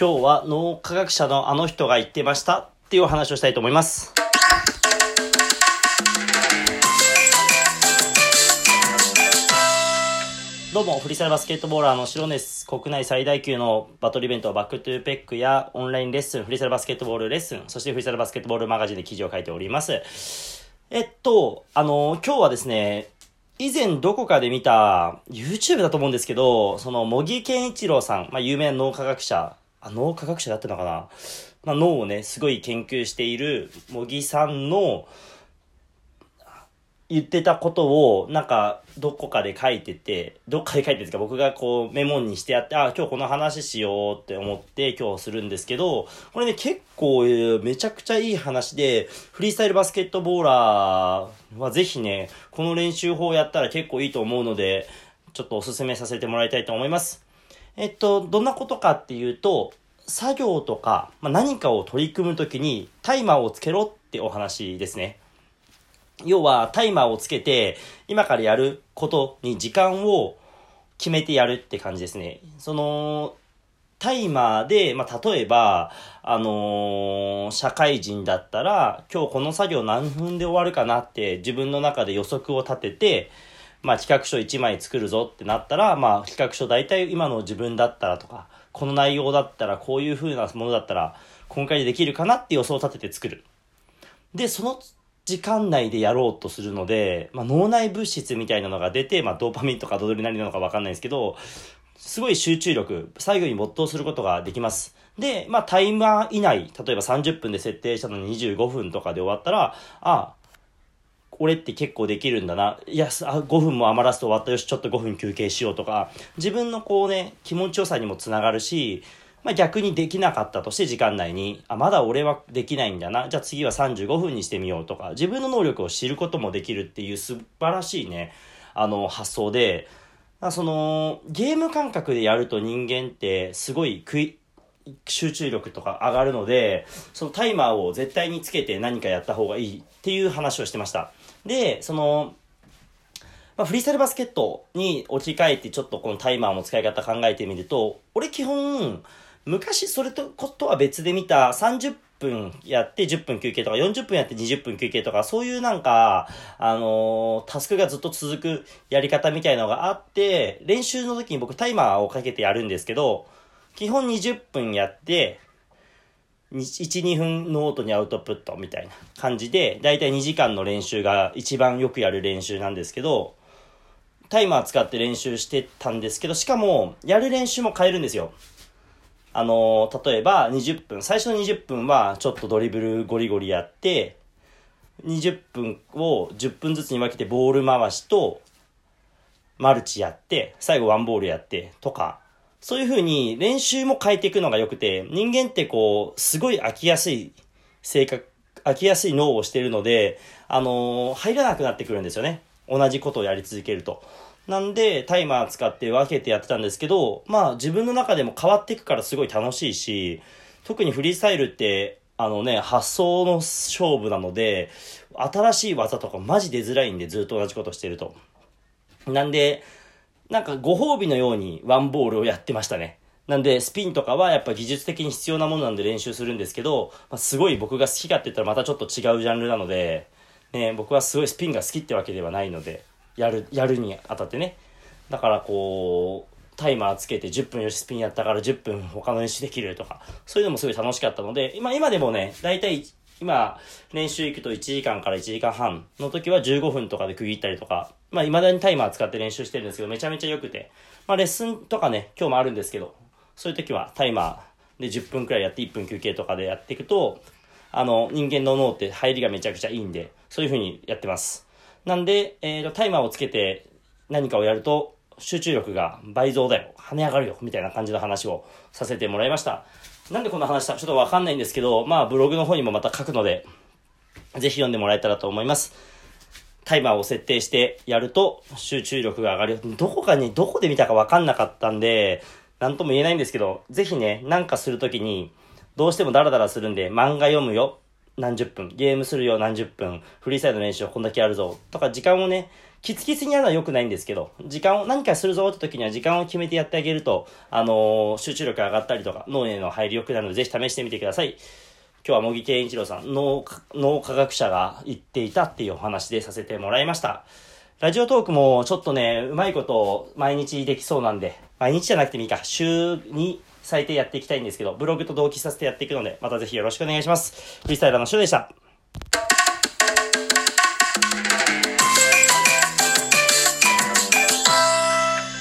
今日は脳科学者のあの人が言ってましたっていうお話をしたいと思います。どうも、フリーサルバスケットボーラーのシロです。国内最大級のバトルイベント、バックトゥーペックやオンラインレッスン、フリーサルバスケットボールレッスン、そしてフリーサルバスケットボールマガジンで記事を書いております。えっと、あの、今日はですね、以前どこかで見た、YouTube だと思うんですけど、その、茂木健一郎さん、まあ、有名な脳科学者、あ、脳科学者だったのかな？まあ、脳をね、すごい研究している茂木さんの、言ってたことを、なんか、どこかで書いてて、どっかで書いてるんですか僕がこうメモにしてやって、あ、今日この話しようって思って今日するんですけど、これね、結構、めちゃくちゃいい話で、フリースタイルバスケットボーラーはぜひね、この練習法やったら結構いいと思うので、ちょっとおすすめさせてもらいたいと思います。えっと、どんなことかっていうと、作業とか、まあ、何かを取り組むときにタイマーをつけろってお話ですね。要はタイマーをつけて、今からやることに時間を決めてやるって感じですね。その、タイマーで、まあ、例えば、あのー、社会人だったら、今日この作業何分で終わるかなって自分の中で予測を立てて、まあ、企画書1枚作るぞってなったら、まあ、企画書大体今の自分だったらとか、この内容だったら、こういう風なものだったら、今回でできるかなって予想を立てて作る。で、その時間内でやろうとするので、まあ、脳内物質みたいなのが出て、まあ、ドーパミンとかドドリナリなのかわかんないですけど、すごい集中力、作業に没頭することができます。で、まあ、タイマー以内、例えば30分で設定したのに25分とかで終わったら、あ、俺って結構できるんだな。いや、5分も余らすと終わったよし、ちょっと5分休憩しようとか、自分のこうね、気持ちよさにもつながるし、まあ、逆にできなかったとして時間内に、あ、まだ俺はできないんだな。じゃあ次は35分にしてみようとか、自分の能力を知ることもできるっていう素晴らしいね、あの、発想で、その、ゲーム感覚でやると人間ってすごい食い、集中力とか上がるので、そのタイマーを絶対につけて何かやった方がいいっていう話をしてました。で、その、まあ、フリースタイルバスケットに置き換えてちょっとこのタイマーの使い方考えてみると、俺基本、昔それとことは別で見た30分やって10分休憩とか40分やって20分休憩とかそういうなんか、あのー、タスクがずっと続くやり方みたいなのがあって、練習の時に僕タイマーをかけてやるんですけど、基本20分やって、1、2分ノートにアウトプットみたいな感じで、だいたい2時間の練習が一番よくやる練習なんですけど、タイマー使って練習してたんですけど、しかも、やる練習も変えるんですよ。あの、例えば20分、最初の20分はちょっとドリブルゴリゴリやって、20分を10分ずつに分けてボール回しと、マルチやって、最後ワンボールやってとか、そういう風に練習も変えていくのが良くて、人間ってこう、すごい飽きやすい性格、飽きやすい脳をしてるので、あのー、入らなくなってくるんですよね。同じことをやり続けると。なんで、タイマー使って分けてやってたんですけど、まあ自分の中でも変わっていくからすごい楽しいし、特にフリースタイルって、あのね、発想の勝負なので、新しい技とかマジ出づらいんで、ずっと同じことしてると。なんで、なんかご褒美のようにワンボールをやってましたね。なんで、スピンとかはやっぱ技術的に必要なものなんで練習するんですけど、まあ、すごい僕が好きかって言ったらまたちょっと違うジャンルなので、ね、僕はすごいスピンが好きってわけではないので、やる、やるにあたってね。だからこう、タイマーつけて10分よしスピンやったから10分他の練習できるとか、そういうのもすごい楽しかったので、今、今でもね、だいたい今、練習行くと1時間から1時間半の時は15分とかで区切ったりとか、まあ未だにタイマー使って練習してるんですけど、めちゃめちゃ良くて、まあレッスンとかね、今日もあるんですけど、そういう時はタイマーで10分くらいやって1分休憩とかでやっていくと、あの、人間の脳って入りがめちゃくちゃいいんで、そういう風にやってます。なんで、えーと、タイマーをつけて何かをやると集中力が倍増だよ、跳ね上がるよ、みたいな感じの話をさせてもらいました。なんでこんな話したかちょっとわかんないんですけど、まあブログの方にもまた書くので、ぜひ読んでもらえたらと思います。タイマーを設定してやると集中力が上がる。どこかに、どこで見たかわかんなかったんで、なんとも言えないんですけど、ぜひね、なんかするときに、どうしてもダラダラするんで、漫画読むよ、何十分、ゲームするよ何十分、フリーサイドの練習はこんだけあるぞ、とか時間をね、キツキツにやるのは良くないんですけど、時間を、何かするぞって時には時間を決めてやってあげると、あのー集中力上がったりとか、脳への入り良くなるので、ぜひ試してみてください。今日は茂木健一郎さん、脳、脳科学者が言っていたっていうお話でさせてもらいました。ラジオトークもちょっとね、うまいことを毎日できそうなんで、毎日じゃなくてもいいか、週に最低やっていきたいんですけど、ブログと同期させてやっていくので、またぜひよろしくお願いします。フリースタイラーのシュでした。